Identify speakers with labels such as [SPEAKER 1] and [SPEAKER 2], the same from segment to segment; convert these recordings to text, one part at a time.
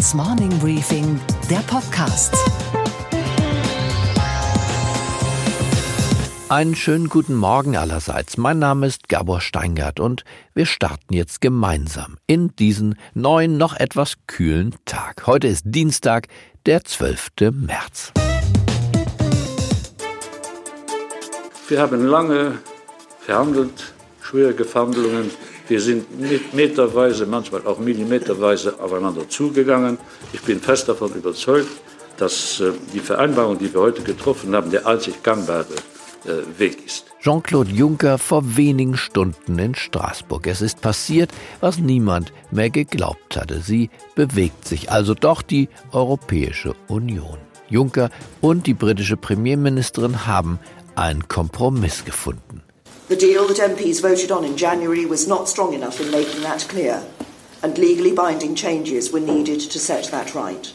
[SPEAKER 1] Handelsblatts Morning Briefing, der Podcast.
[SPEAKER 2] Einen schönen guten Morgen allerseits. Mein Name ist Gabor Steingart und wir starten jetzt gemeinsam in diesen neuen, noch etwas kühlen Tag. Heute ist Dienstag, der 12. März.
[SPEAKER 3] Wir haben lange verhandelt, schwierige Verhandlungen. Wir sind meterweise, manchmal auch millimeterweise aufeinander zugegangen. Ich bin fest davon überzeugt, dass äh, die Vereinbarung, die wir heute getroffen haben, der einzig gangbare äh, Weg ist.
[SPEAKER 2] Jean-Claude Juncker vor wenigen Stunden in Straßburg. Es ist passiert, was niemand mehr geglaubt hatte. Sie bewegt sich also doch die Europäische Union. Juncker und die britische Premierministerin haben einen Kompromiss gefunden.
[SPEAKER 4] The deal that MPs voted on in January was not strong enough in making that clear, and legally binding changes were needed to set that right.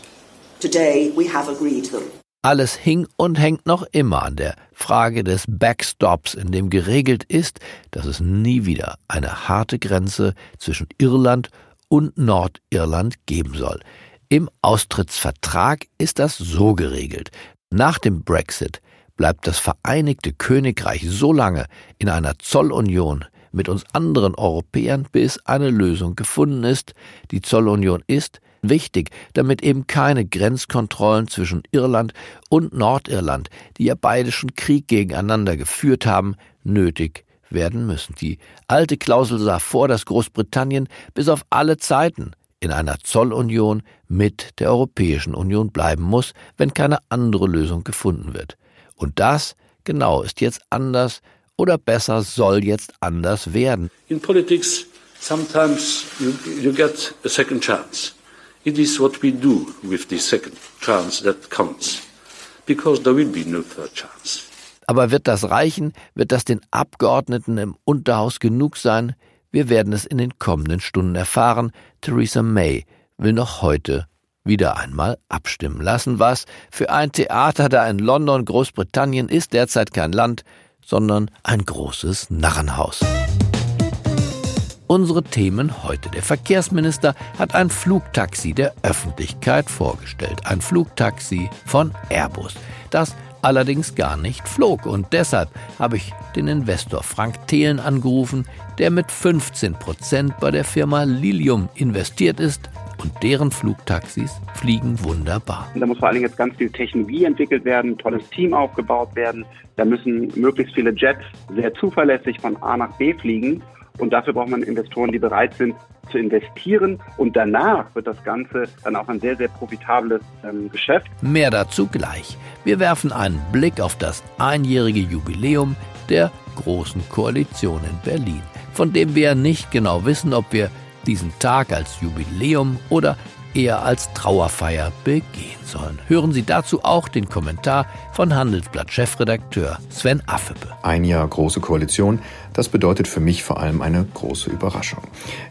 [SPEAKER 4] Today we have agreed them.
[SPEAKER 2] Alles hing und hängt noch immer an der Frage des Backstops, in dem geregelt ist, dass es nie wieder eine harte Grenze zwischen Irland und Nordirland geben soll. Im Austrittsvertrag ist das so geregelt. Nach dem Brexit bleibt das Vereinigte Königreich so lange in einer Zollunion mit uns anderen Europäern, bis eine Lösung gefunden ist. Die Zollunion ist, wichtig, damit eben keine Grenzkontrollen zwischen Irland und Nordirland, die ja beide schon Krieg gegeneinander geführt haben, nötig werden müssen. Die alte Klausel sah vor, dass Großbritannien bis auf alle Zeiten in einer Zollunion mit der Europäischen Union bleiben muss, wenn keine andere Lösung gefunden wird. Und das, genau, ist jetzt anders oder besser soll jetzt anders werden.
[SPEAKER 3] In politics, sometimes you, you get a second chance. It is what we do with the second chance that counts, because there will be no third chance.
[SPEAKER 2] Aber wird das reichen? Wird das den Abgeordneten im Unterhaus genug sein? Wir werden es in den kommenden Stunden erfahren. Theresa May will noch heute wieder einmal abstimmen lassen, was für ein Theater da in London, Großbritannien ist derzeit kein Land, sondern ein großes Narrenhaus. Unsere Themen heute. Der Verkehrsminister hat ein Flugtaxi der Öffentlichkeit vorgestellt. Ein Flugtaxi von Airbus, das allerdings gar nicht flog. Und deshalb habe ich den Investor Frank Thelen angerufen, der mit 15 Prozent bei der Firma Lilium investiert ist und deren Flugtaxis fliegen wunderbar.
[SPEAKER 5] Da muss vor allen Dingen jetzt ganz viel Technologie entwickelt werden, ein tolles Team aufgebaut werden. Da müssen möglichst viele Jets sehr zuverlässig von A nach B fliegen. Und dafür braucht man Investoren, die bereit sind zu investieren. Und danach wird das Ganze dann auch ein sehr, sehr profitables ähm, Geschäft.
[SPEAKER 2] Mehr dazu gleich. Wir werfen einen Blick auf das einjährige Jubiläum der Großen Koalition in Berlin, von dem wir nicht genau wissen, ob wir diesen Tag als Jubiläum oder eher als Trauerfeier begehen sollen. Hören Sie dazu auch den Kommentar von Handelsblatt-Chefredakteur Sven Affebe.
[SPEAKER 6] Ein Jahr große Koalition, das bedeutet für mich vor allem eine große Überraschung.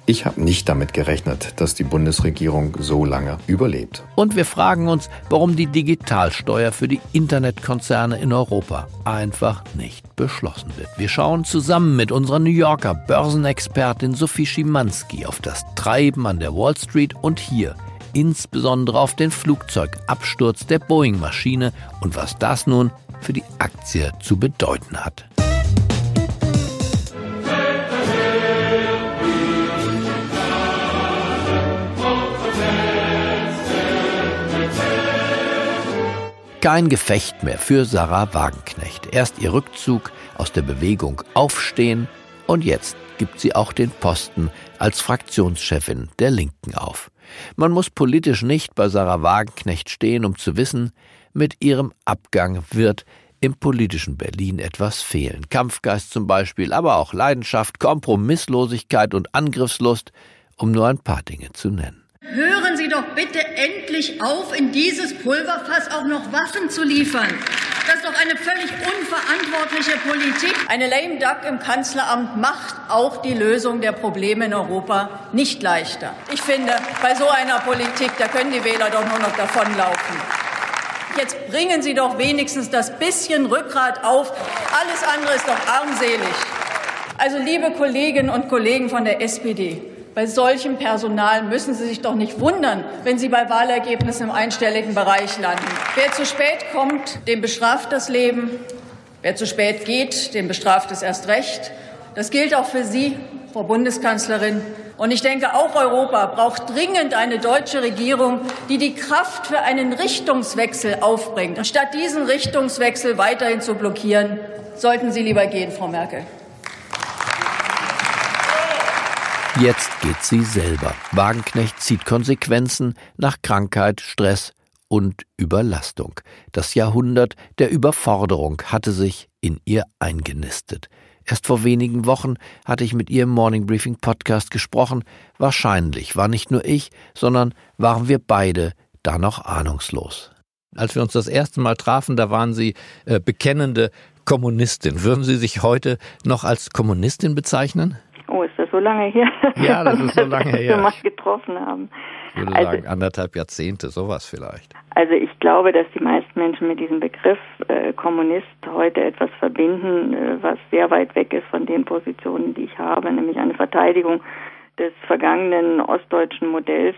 [SPEAKER 6] Ich habe nicht damit gerechnet, dass die Bundesregierung so lange überlebt.
[SPEAKER 2] Und wir fragen uns, warum die Digitalsteuer für die Internetkonzerne in Europa einfach nicht beschlossen wird. Wir schauen zusammen mit unserer New Yorker Börsenexpertin Sophie Schimanski auf das Treiben an der Wall Street und hier insbesondere auf den Flugzeugabsturz der Boeing-Maschine und was das nun für die Aktie zu bedeuten hat. Kein Gefecht mehr für Sarah Wagenknecht. Erst ihr Rückzug aus der Bewegung Aufstehen und jetzt gibt sie auch den Posten als Fraktionschefin der Linken auf. Man muss politisch nicht bei Sarah Wagenknecht stehen, um zu wissen, mit ihrem Abgang wird im politischen Berlin etwas fehlen. Kampfgeist zum Beispiel, aber auch Leidenschaft, Kompromisslosigkeit und Angriffslust, um nur ein paar Dinge zu nennen.
[SPEAKER 7] Hören Sie doch bitte endlich auf, in dieses Pulverfass auch noch Waffen zu liefern. Das ist doch eine völlig unverantwortliche Politik. Eine lame duck im Kanzleramt macht auch die Lösung der Probleme in Europa nicht leichter. Ich finde, bei so einer Politik, da können die Wähler doch nur noch davonlaufen. Jetzt bringen Sie doch wenigstens das bisschen Rückgrat auf. Alles andere ist doch armselig. Also, liebe Kolleginnen und Kollegen von der SPD, Bei solchem Personal müssen Sie sich doch nicht wundern, wenn Sie bei Wahlergebnissen im einstelligen Bereich landen. Wer zu spät kommt, dem bestraft das Leben. Wer zu spät geht, dem bestraft es erst recht. Das gilt auch für Sie, Frau Bundeskanzlerin. Und ich denke, auch Europa braucht dringend eine deutsche Regierung, die die Kraft für einen Richtungswechsel aufbringt. Anstatt diesen Richtungswechsel weiterhin zu blockieren, sollten Sie lieber gehen, Frau Merkel.
[SPEAKER 2] Jetzt geht sie selber. Wagenknecht zieht Konsequenzen nach Krankheit, Stress und Überlastung. Das Jahrhundert der Überforderung hatte sich in ihr eingenistet. Erst vor wenigen Wochen hatte ich mit ihr im Morning Briefing Podcast gesprochen. Wahrscheinlich war nicht nur ich, sondern waren wir beide da noch ahnungslos. Als wir uns das erste Mal trafen, da waren Sie äh, bekennende Kommunistin. Würden Sie sich heute noch als Kommunistin bezeichnen?
[SPEAKER 8] Oh, das so lange her?
[SPEAKER 2] Ja, das ist so lange her.
[SPEAKER 8] wir mal getroffen haben.
[SPEAKER 2] Ich würde also, sagen, anderthalb Jahrzehnte, sowas vielleicht.
[SPEAKER 8] Also ich glaube, dass die meisten Menschen mit diesem Begriff äh, Kommunist heute etwas verbinden, äh, was sehr weit weg ist von den Positionen, die ich habe, nämlich eine Verteidigung des vergangenen ostdeutschen Modells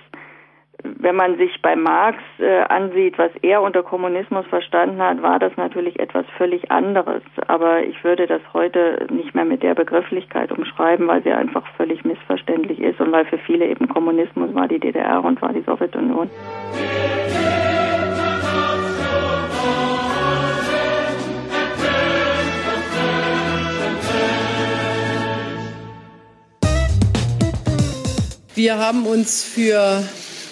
[SPEAKER 8] wenn man sich bei Marx äh, ansieht, was er unter Kommunismus verstanden hat, war das natürlich etwas völlig anderes. Aber ich würde das heute nicht mehr mit der Begrifflichkeit umschreiben, weil sie einfach völlig missverständlich ist und weil für viele eben Kommunismus war die DDR und war die Sowjetunion.
[SPEAKER 9] Wir haben uns für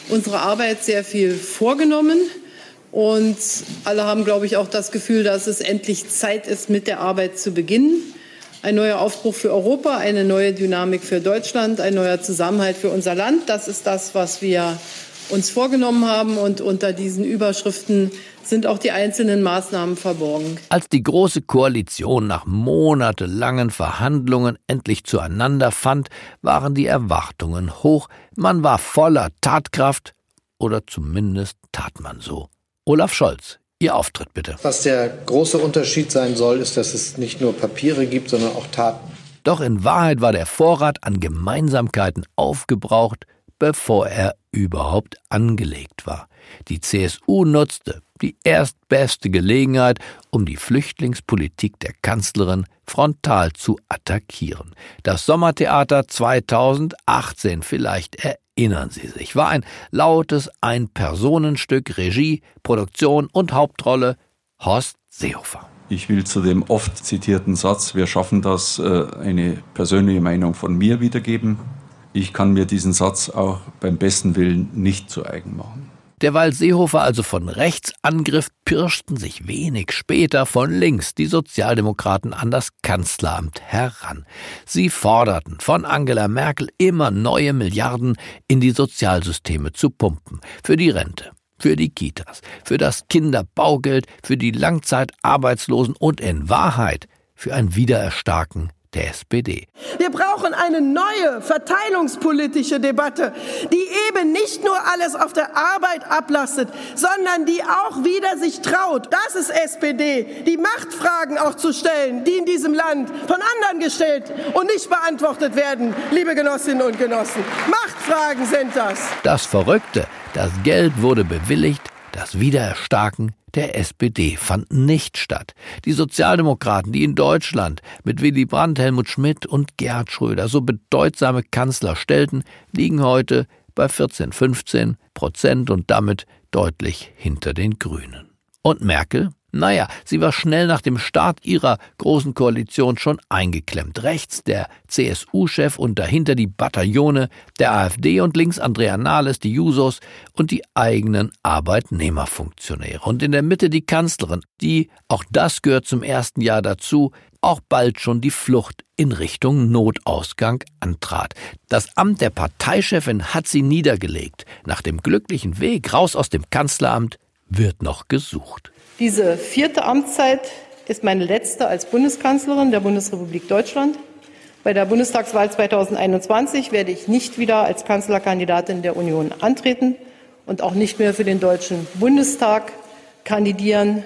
[SPEAKER 9] unsere Arbeit sehr viel vorgenommen. Und alle haben, glaube ich, auch das Gefühl, dass es endlich Zeit ist, mit der Arbeit zu beginnen. Ein neuer Aufbruch für Europa, eine neue Dynamik für Deutschland, ein neuer Zusammenhalt für unser Land. Das ist das, was wir uns vorgenommen haben. Und unter diesen Überschriften sind auch die einzelnen Maßnahmen verborgen.
[SPEAKER 2] Als die Große Koalition nach monatelangen Verhandlungen endlich zueinander fand, waren die Erwartungen hoch, man war voller Tatkraft, oder zumindest tat man so. Olaf Scholz, Ihr Auftritt bitte.
[SPEAKER 10] Was der große Unterschied sein soll, ist, dass es nicht nur Papiere gibt, sondern auch Taten.
[SPEAKER 2] Doch in Wahrheit war der Vorrat an Gemeinsamkeiten aufgebraucht, bevor er überhaupt angelegt war. Die CSU nutzte die erstbeste Gelegenheit, um die Flüchtlingspolitik der Kanzlerin frontal zu attackieren. Das Sommertheater 2018, vielleicht erinnern Sie sich, war ein lautes Ein-Personenstück, Regie, Produktion und Hauptrolle Horst Seehofer.
[SPEAKER 11] Ich will zu dem oft zitierten Satz, wir schaffen das, äh, eine persönliche Meinung von mir wiedergeben. Ich kann mir diesen Satz auch beim besten Willen nicht zu eigen machen.
[SPEAKER 2] Derweil Seehofer also von rechts angriff, pirschten sich wenig später von links die Sozialdemokraten an das Kanzleramt heran. Sie forderten von Angela Merkel immer neue Milliarden in die Sozialsysteme zu pumpen, für die Rente, für die Kitas, für das Kinderbaugeld, für die Langzeitarbeitslosen und in Wahrheit für ein Wiedererstarken der SPD.
[SPEAKER 12] Wir brauchen eine neue verteilungspolitische Debatte, die eben nicht nur alles auf der Arbeit ablastet, sondern die auch wieder sich traut. Das ist SPD, die Machtfragen auch zu stellen, die in diesem Land von anderen gestellt und nicht beantwortet werden, liebe Genossinnen und Genossen. Machtfragen sind das.
[SPEAKER 2] Das Verrückte, das Geld wurde bewilligt, das Wiedererstarken der SPD fand nicht statt. Die Sozialdemokraten, die in Deutschland mit Willy Brandt, Helmut Schmidt und Gerhard Schröder so bedeutsame Kanzler stellten, liegen heute bei 14, 15 Prozent und damit deutlich hinter den Grünen. Und Merkel? Naja, sie war schnell nach dem Start ihrer großen Koalition schon eingeklemmt. Rechts der CSU-Chef und dahinter die Bataillone der AfD und links Andrea Nahles, die Jusos und die eigenen Arbeitnehmerfunktionäre. Und in der Mitte die Kanzlerin, die, auch das gehört zum ersten Jahr dazu, auch bald schon die Flucht in Richtung Notausgang antrat. Das Amt der Parteichefin hat sie niedergelegt. Nach dem glücklichen Weg raus aus dem Kanzleramt wird noch gesucht.
[SPEAKER 9] Diese vierte Amtszeit ist meine letzte als Bundeskanzlerin der Bundesrepublik Deutschland. Bei der Bundestagswahl 2021 werde ich nicht wieder als Kanzlerkandidatin der Union antreten und auch nicht mehr für den Deutschen Bundestag kandidieren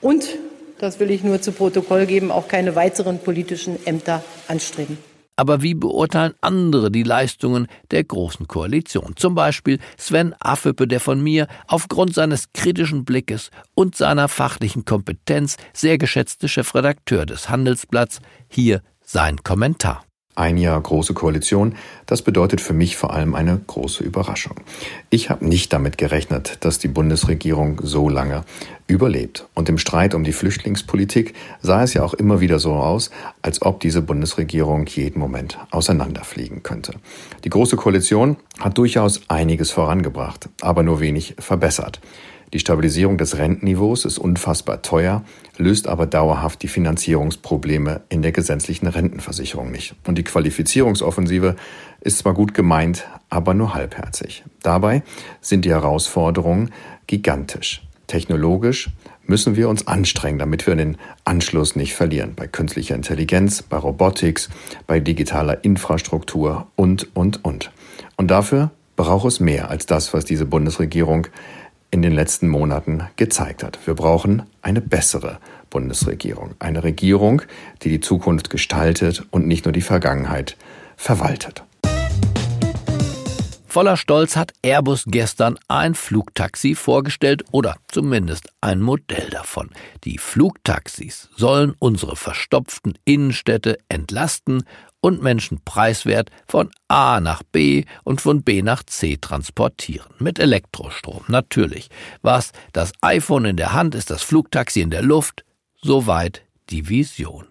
[SPEAKER 9] und, das will ich nur zu Protokoll geben, auch keine weiteren politischen Ämter anstreben.
[SPEAKER 2] Aber wie beurteilen andere die Leistungen der Großen Koalition? Zum Beispiel Sven Affepe, der von mir aufgrund seines kritischen Blickes und seiner fachlichen Kompetenz sehr geschätzte Chefredakteur des Handelsblatts. Hier sein Kommentar.
[SPEAKER 6] Ein Jahr große Koalition, das bedeutet für mich vor allem eine große Überraschung. Ich habe nicht damit gerechnet, dass die Bundesregierung so lange überlebt. Und im Streit um die Flüchtlingspolitik sah es ja auch immer wieder so aus, als ob diese Bundesregierung jeden Moment auseinanderfliegen könnte. Die große Koalition hat durchaus einiges vorangebracht, aber nur wenig verbessert. Die Stabilisierung des Rentenniveaus ist unfassbar teuer, löst aber dauerhaft die Finanzierungsprobleme in der gesetzlichen Rentenversicherung nicht. Und die Qualifizierungsoffensive ist zwar gut gemeint, aber nur halbherzig. Dabei sind die Herausforderungen gigantisch. Technologisch müssen wir uns anstrengen, damit wir den Anschluss nicht verlieren. Bei künstlicher Intelligenz, bei Robotics, bei digitaler Infrastruktur und, und, und. Und dafür braucht es mehr als das, was diese Bundesregierung in den letzten Monaten gezeigt hat. Wir brauchen eine bessere Bundesregierung. Eine Regierung, die die Zukunft gestaltet und nicht nur die Vergangenheit verwaltet.
[SPEAKER 2] Voller Stolz hat Airbus gestern ein Flugtaxi vorgestellt oder zumindest ein Modell davon. Die Flugtaxis sollen unsere verstopften Innenstädte entlasten und Menschen preiswert von A nach B und von B nach C transportieren. Mit Elektrostrom, natürlich. Was das iPhone in der Hand ist, das Flugtaxi in der Luft, soweit die Vision.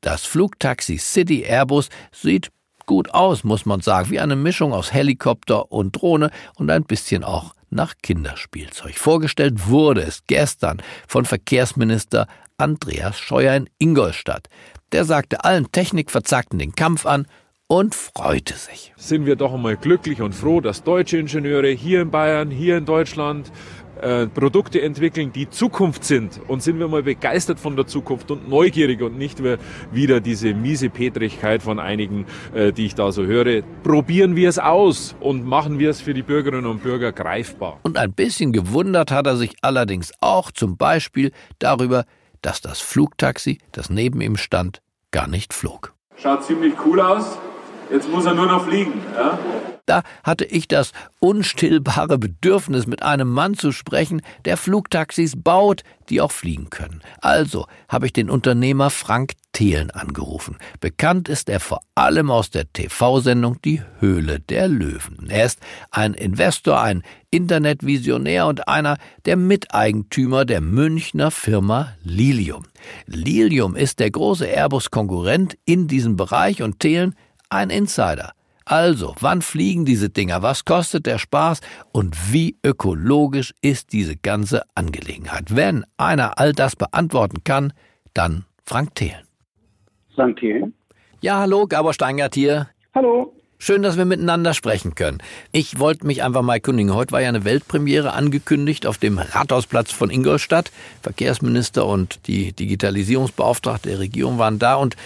[SPEAKER 2] Das Flugtaxi City Airbus sieht gut aus, muss man sagen, wie eine Mischung aus Helikopter und Drohne und ein bisschen auch nach Kinderspielzeug. Vorgestellt wurde es gestern von Verkehrsminister Andreas Scheuer in Ingolstadt. Der sagte allen Technikverzagten den Kampf an und freute sich.
[SPEAKER 13] Sind wir doch einmal glücklich und froh, dass deutsche Ingenieure hier in Bayern, hier in Deutschland äh, Produkte entwickeln, die Zukunft sind. Und sind wir mal begeistert von der Zukunft und neugierig und nicht mehr wieder diese miese Petrigkeit von einigen, äh, die ich da so höre. Probieren wir es aus und machen wir es für die Bürgerinnen und Bürger greifbar.
[SPEAKER 2] Und ein bisschen gewundert hat er sich allerdings auch zum Beispiel darüber, dass das Flugtaxi, das neben ihm stand, gar nicht flog.
[SPEAKER 13] Schaut ziemlich cool aus. Jetzt muss er nur noch fliegen. Ja?
[SPEAKER 2] Da hatte ich das unstillbare Bedürfnis, mit einem Mann zu sprechen, der Flugtaxis baut, die auch fliegen können. Also habe ich den Unternehmer Frank Thelen angerufen. Bekannt ist er vor allem aus der TV-Sendung Die Höhle der Löwen. Er ist ein Investor, ein Internetvisionär und einer der Miteigentümer der Münchner Firma Lilium. Lilium ist der große Airbus-Konkurrent in diesem Bereich und Thelen ein Insider. Also, wann fliegen diese Dinger? Was kostet der Spaß? Und wie ökologisch ist diese ganze Angelegenheit? Wenn einer all das beantworten kann, dann Frank Thelen.
[SPEAKER 5] Frank Thelen?
[SPEAKER 2] Ja, hallo, Gabor Steingart hier.
[SPEAKER 5] Hallo.
[SPEAKER 2] Schön, dass wir miteinander sprechen können. Ich wollte mich einfach mal erkundigen. Heute war ja eine Weltpremiere angekündigt auf dem Rathausplatz von Ingolstadt. Verkehrsminister und die Digitalisierungsbeauftragte der Regierung waren da und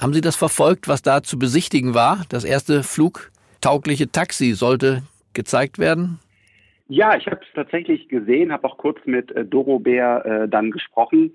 [SPEAKER 2] haben Sie das verfolgt, was da zu besichtigen war? Das erste flugtaugliche Taxi sollte gezeigt werden?
[SPEAKER 5] Ja, ich habe es tatsächlich gesehen, habe auch kurz mit äh, Doro Bär äh, dann gesprochen.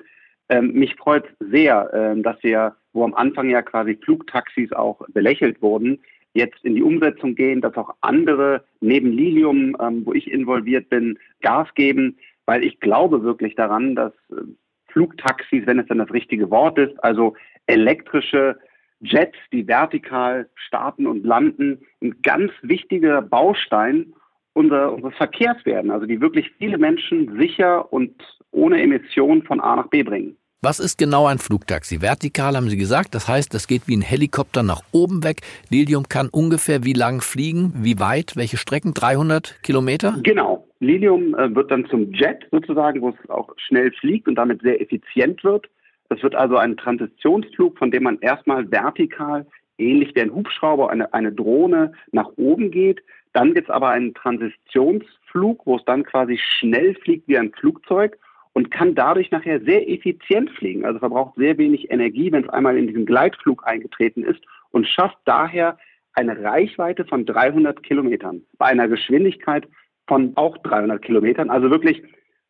[SPEAKER 5] Ähm, mich freut sehr, äh, dass wir, wo am Anfang ja quasi Flugtaxis auch belächelt wurden, jetzt in die Umsetzung gehen, dass auch andere neben Lilium, ähm, wo ich involviert bin, Gas geben, weil ich glaube wirklich daran, dass äh, Flugtaxis, wenn es dann das richtige Wort ist, also elektrische Jets, die vertikal starten und landen, ein ganz wichtiger Baustein unser, unseres Verkehrs werden, also die wirklich viele Menschen sicher und ohne Emissionen von A nach B bringen.
[SPEAKER 2] Was ist genau ein Flugtaxi? Vertikal haben Sie gesagt, das heißt, das geht wie ein Helikopter nach oben weg. Lilium kann ungefähr wie lang fliegen, wie weit, welche Strecken? 300 Kilometer?
[SPEAKER 5] Genau. Lilium äh, wird dann zum Jet sozusagen, wo es auch schnell fliegt und damit sehr effizient wird. Es wird also ein Transitionsflug, von dem man erstmal vertikal, ähnlich wie ein Hubschrauber, eine, eine Drohne nach oben geht. Dann gibt es aber einen Transitionsflug, wo es dann quasi schnell fliegt wie ein Flugzeug und kann dadurch nachher sehr effizient fliegen. Also verbraucht sehr wenig Energie, wenn es einmal in diesen Gleitflug eingetreten ist und schafft daher eine Reichweite von 300 Kilometern bei einer Geschwindigkeit von auch 300 Kilometern. Also wirklich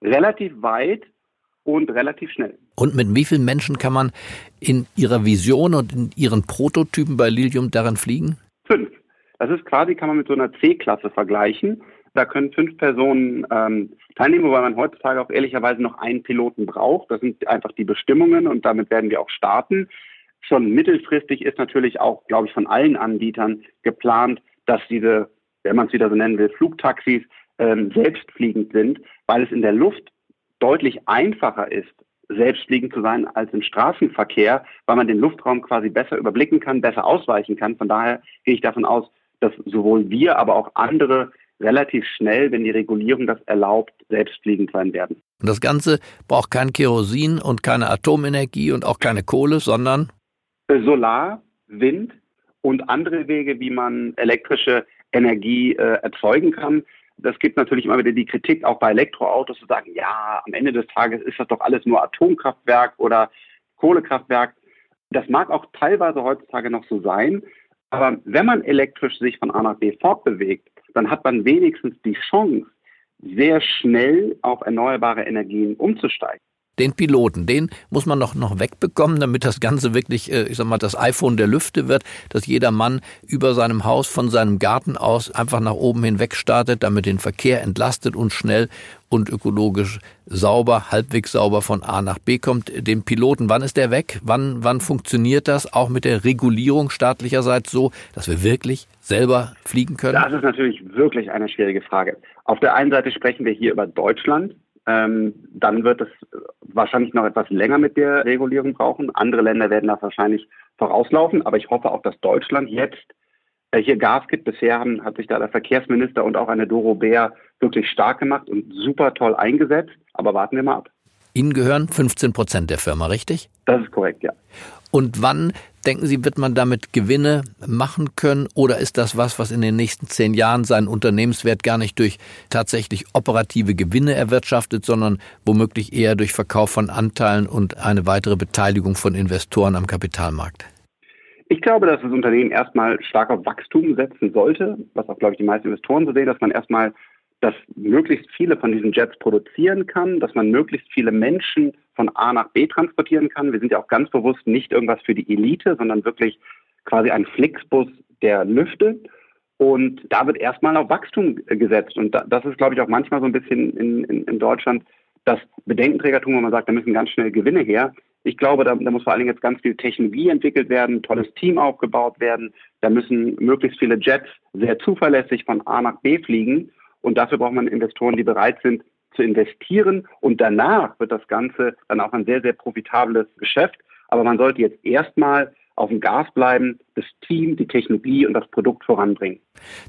[SPEAKER 5] relativ weit und relativ schnell.
[SPEAKER 2] Und mit wie vielen Menschen kann man in Ihrer Vision und in Ihren Prototypen bei Lilium daran fliegen?
[SPEAKER 5] Fünf. Das ist quasi, kann man mit so einer C-Klasse vergleichen. Da können fünf Personen ähm, teilnehmen, wobei man heutzutage auch ehrlicherweise noch einen Piloten braucht. Das sind einfach die Bestimmungen und damit werden wir auch starten. Schon mittelfristig ist natürlich auch, glaube ich, von allen Anbietern geplant, dass diese, wenn man es wieder so nennen will, Flugtaxis ähm, selbstfliegend sind, weil es in der Luft deutlich einfacher ist, selbstfliegend zu sein als im Straßenverkehr, weil man den Luftraum quasi besser überblicken kann, besser ausweichen kann. Von daher gehe ich davon aus, dass sowohl wir, aber auch andere relativ schnell, wenn die Regulierung das erlaubt, selbstfliegend sein werden.
[SPEAKER 2] Und das Ganze braucht kein Kerosin und keine Atomenergie und auch keine Kohle, sondern
[SPEAKER 5] Solar, Wind und andere Wege, wie man elektrische Energie äh, erzeugen kann. Das gibt natürlich immer wieder die Kritik, auch bei Elektroautos, zu sagen, ja, am Ende des Tages ist das doch alles nur Atomkraftwerk oder Kohlekraftwerk. Das mag auch teilweise heutzutage noch so sein, aber wenn man elektrisch sich von A nach B fortbewegt, dann hat man wenigstens die Chance, sehr schnell auf erneuerbare Energien umzusteigen
[SPEAKER 2] den Piloten, den muss man noch, noch wegbekommen, damit das Ganze wirklich, äh, ich sag mal, das iPhone der Lüfte wird, dass jeder Mann über seinem Haus von seinem Garten aus einfach nach oben hinweg startet, damit den Verkehr entlastet und schnell und ökologisch sauber, halbwegs sauber von A nach B kommt. Den Piloten, wann ist der weg? Wann, wann funktioniert das auch mit der Regulierung staatlicherseits so, dass wir wirklich selber fliegen können?
[SPEAKER 5] Das ist natürlich wirklich eine schwierige Frage. Auf der einen Seite sprechen wir hier über Deutschland ähm, dann wird es wahrscheinlich noch etwas länger mit der Regulierung brauchen. Andere Länder werden da wahrscheinlich vorauslaufen, aber ich hoffe auch, dass Deutschland jetzt äh, hier Gas gibt. Bisher haben, hat sich da der Verkehrsminister und auch eine Doro Bär wirklich stark gemacht und super toll eingesetzt. Aber warten wir mal ab.
[SPEAKER 2] Ihnen gehören 15 Prozent der Firma, richtig?
[SPEAKER 5] Das ist korrekt, ja.
[SPEAKER 2] Und wann, denken Sie, wird man damit Gewinne machen können? Oder ist das was, was in den nächsten zehn Jahren seinen Unternehmenswert gar nicht durch tatsächlich operative Gewinne erwirtschaftet, sondern womöglich eher durch Verkauf von Anteilen und eine weitere Beteiligung von Investoren am Kapitalmarkt?
[SPEAKER 5] Ich glaube, dass das Unternehmen erstmal stark auf Wachstum setzen sollte, was auch, glaube ich, die meisten Investoren so sehen, dass man erstmal dass möglichst viele von diesen Jets produzieren kann, dass man möglichst viele Menschen von A nach B transportieren kann. Wir sind ja auch ganz bewusst nicht irgendwas für die Elite, sondern wirklich quasi ein Flixbus der Lüfte. Und da wird erstmal auf Wachstum gesetzt. Und das ist, glaube ich, auch manchmal so ein bisschen in, in, in Deutschland das Bedenkenträgertum, wo man sagt, da müssen ganz schnell Gewinne her. Ich glaube, da, da muss vor allen Dingen jetzt ganz viel Technologie entwickelt werden, tolles Team aufgebaut werden. Da müssen möglichst viele Jets sehr zuverlässig von A nach B fliegen. Und dafür braucht man Investoren, die bereit sind zu investieren. Und danach wird das Ganze dann auch ein sehr, sehr profitables Geschäft. Aber man sollte jetzt erstmal auf dem Gas bleiben, das Team, die Technologie und das Produkt voranbringen.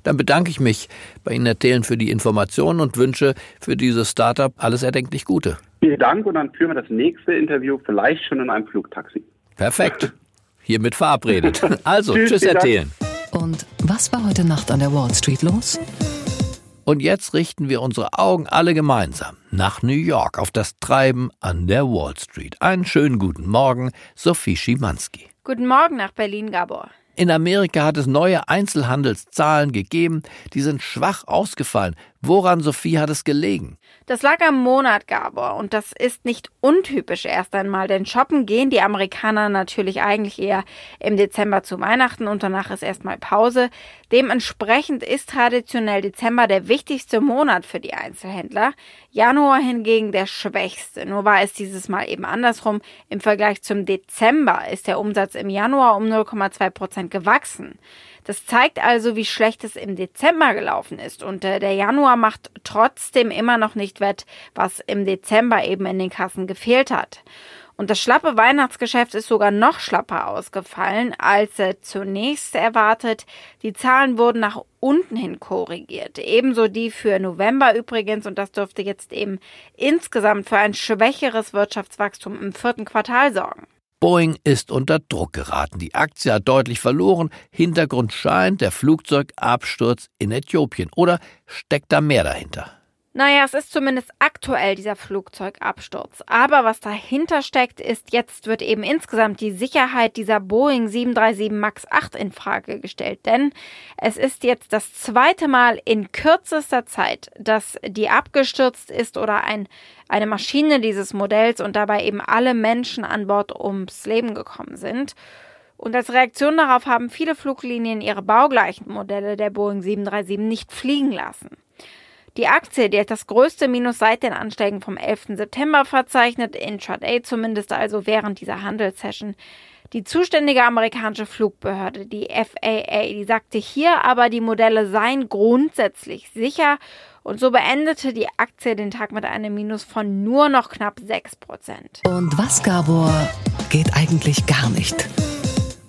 [SPEAKER 2] Dann bedanke ich mich bei Ihnen, Herr Thelen, für die Informationen und wünsche für dieses Startup alles erdenklich Gute.
[SPEAKER 5] Vielen Dank und dann führen wir das nächste Interview vielleicht schon in einem Flugtaxi.
[SPEAKER 2] Perfekt. Hiermit verabredet. Also, tschüss, tschüss Herr Thelen.
[SPEAKER 1] Und was war heute Nacht an der Wall Street los?
[SPEAKER 2] Und jetzt richten wir unsere Augen alle gemeinsam nach New York auf das Treiben an der Wall Street. Einen schönen guten Morgen, Sophie Schimanski.
[SPEAKER 14] Guten Morgen nach Berlin, Gabor.
[SPEAKER 2] In Amerika hat es neue Einzelhandelszahlen gegeben, die sind schwach ausgefallen. Woran, Sophie, hat es gelegen?
[SPEAKER 14] Das lag am Monat, Gabor, und das ist nicht untypisch erst einmal, denn shoppen gehen die Amerikaner natürlich eigentlich eher im Dezember zu Weihnachten und danach ist erstmal Pause. Dementsprechend ist traditionell Dezember der wichtigste Monat für die Einzelhändler, Januar hingegen der schwächste. Nur war es dieses Mal eben andersrum. Im Vergleich zum Dezember ist der Umsatz im Januar um 0,2 Prozent gewachsen. Das zeigt also, wie schlecht es im Dezember gelaufen ist. Und äh, der Januar macht trotzdem immer noch nicht wett, was im Dezember eben in den Kassen gefehlt hat. Und das schlappe Weihnachtsgeschäft ist sogar noch schlapper ausgefallen als äh, zunächst erwartet. Die Zahlen wurden nach unten hin korrigiert. Ebenso die für November übrigens. Und das dürfte jetzt eben insgesamt für ein schwächeres Wirtschaftswachstum im vierten Quartal sorgen.
[SPEAKER 2] Boeing ist unter Druck geraten. Die Aktie hat deutlich verloren. Hintergrund scheint der Flugzeugabsturz in Äthiopien. Oder steckt da mehr dahinter?
[SPEAKER 14] Naja, es ist zumindest aktuell dieser Flugzeugabsturz. Aber was dahinter steckt, ist, jetzt wird eben insgesamt die Sicherheit dieser Boeing 737 MAX 8 in Frage gestellt. Denn es ist jetzt das zweite Mal in kürzester Zeit, dass die abgestürzt ist oder ein, eine Maschine dieses Modells und dabei eben alle Menschen an Bord ums Leben gekommen sind. Und als Reaktion darauf haben viele Fluglinien ihre baugleichen Modelle der Boeing 737 nicht fliegen lassen. Die Aktie, die hat das größte Minus seit den Anschlägen vom 11. September verzeichnet, intraday zumindest also während dieser Handelssession. Die zuständige amerikanische Flugbehörde, die FAA, die sagte hier aber, die Modelle seien grundsätzlich sicher und so beendete die Aktie den Tag mit einem Minus von nur noch knapp 6%
[SPEAKER 1] Und was, Gabor, geht eigentlich gar nicht?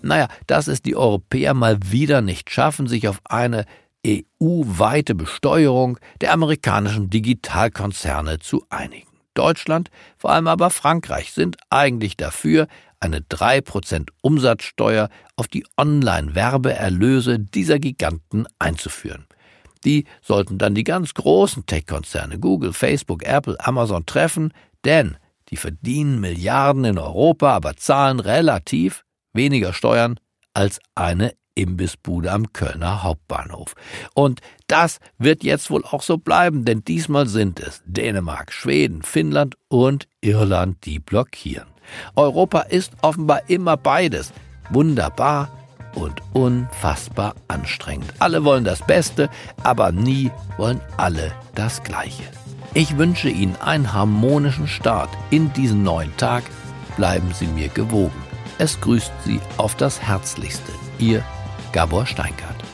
[SPEAKER 2] Naja, dass es die Europäer mal wieder nicht schaffen, sich auf eine EU-weite Besteuerung der amerikanischen Digitalkonzerne zu einigen. Deutschland, vor allem aber Frankreich sind eigentlich dafür, eine 3% Umsatzsteuer auf die Online-Werbeerlöse dieser Giganten einzuführen. Die sollten dann die ganz großen Tech-Konzerne Google, Facebook, Apple, Amazon treffen, denn die verdienen Milliarden in Europa, aber zahlen relativ weniger Steuern als eine Imbissbude am Kölner Hauptbahnhof. Und das wird jetzt wohl auch so bleiben, denn diesmal sind es Dänemark, Schweden, Finnland und Irland, die blockieren. Europa ist offenbar immer beides. Wunderbar und unfassbar anstrengend. Alle wollen das Beste, aber nie wollen alle das Gleiche. Ich wünsche Ihnen einen harmonischen Start in diesen neuen Tag. Bleiben Sie mir gewogen. Es grüßt Sie auf das Herzlichste. Ihr Gabor Steingart.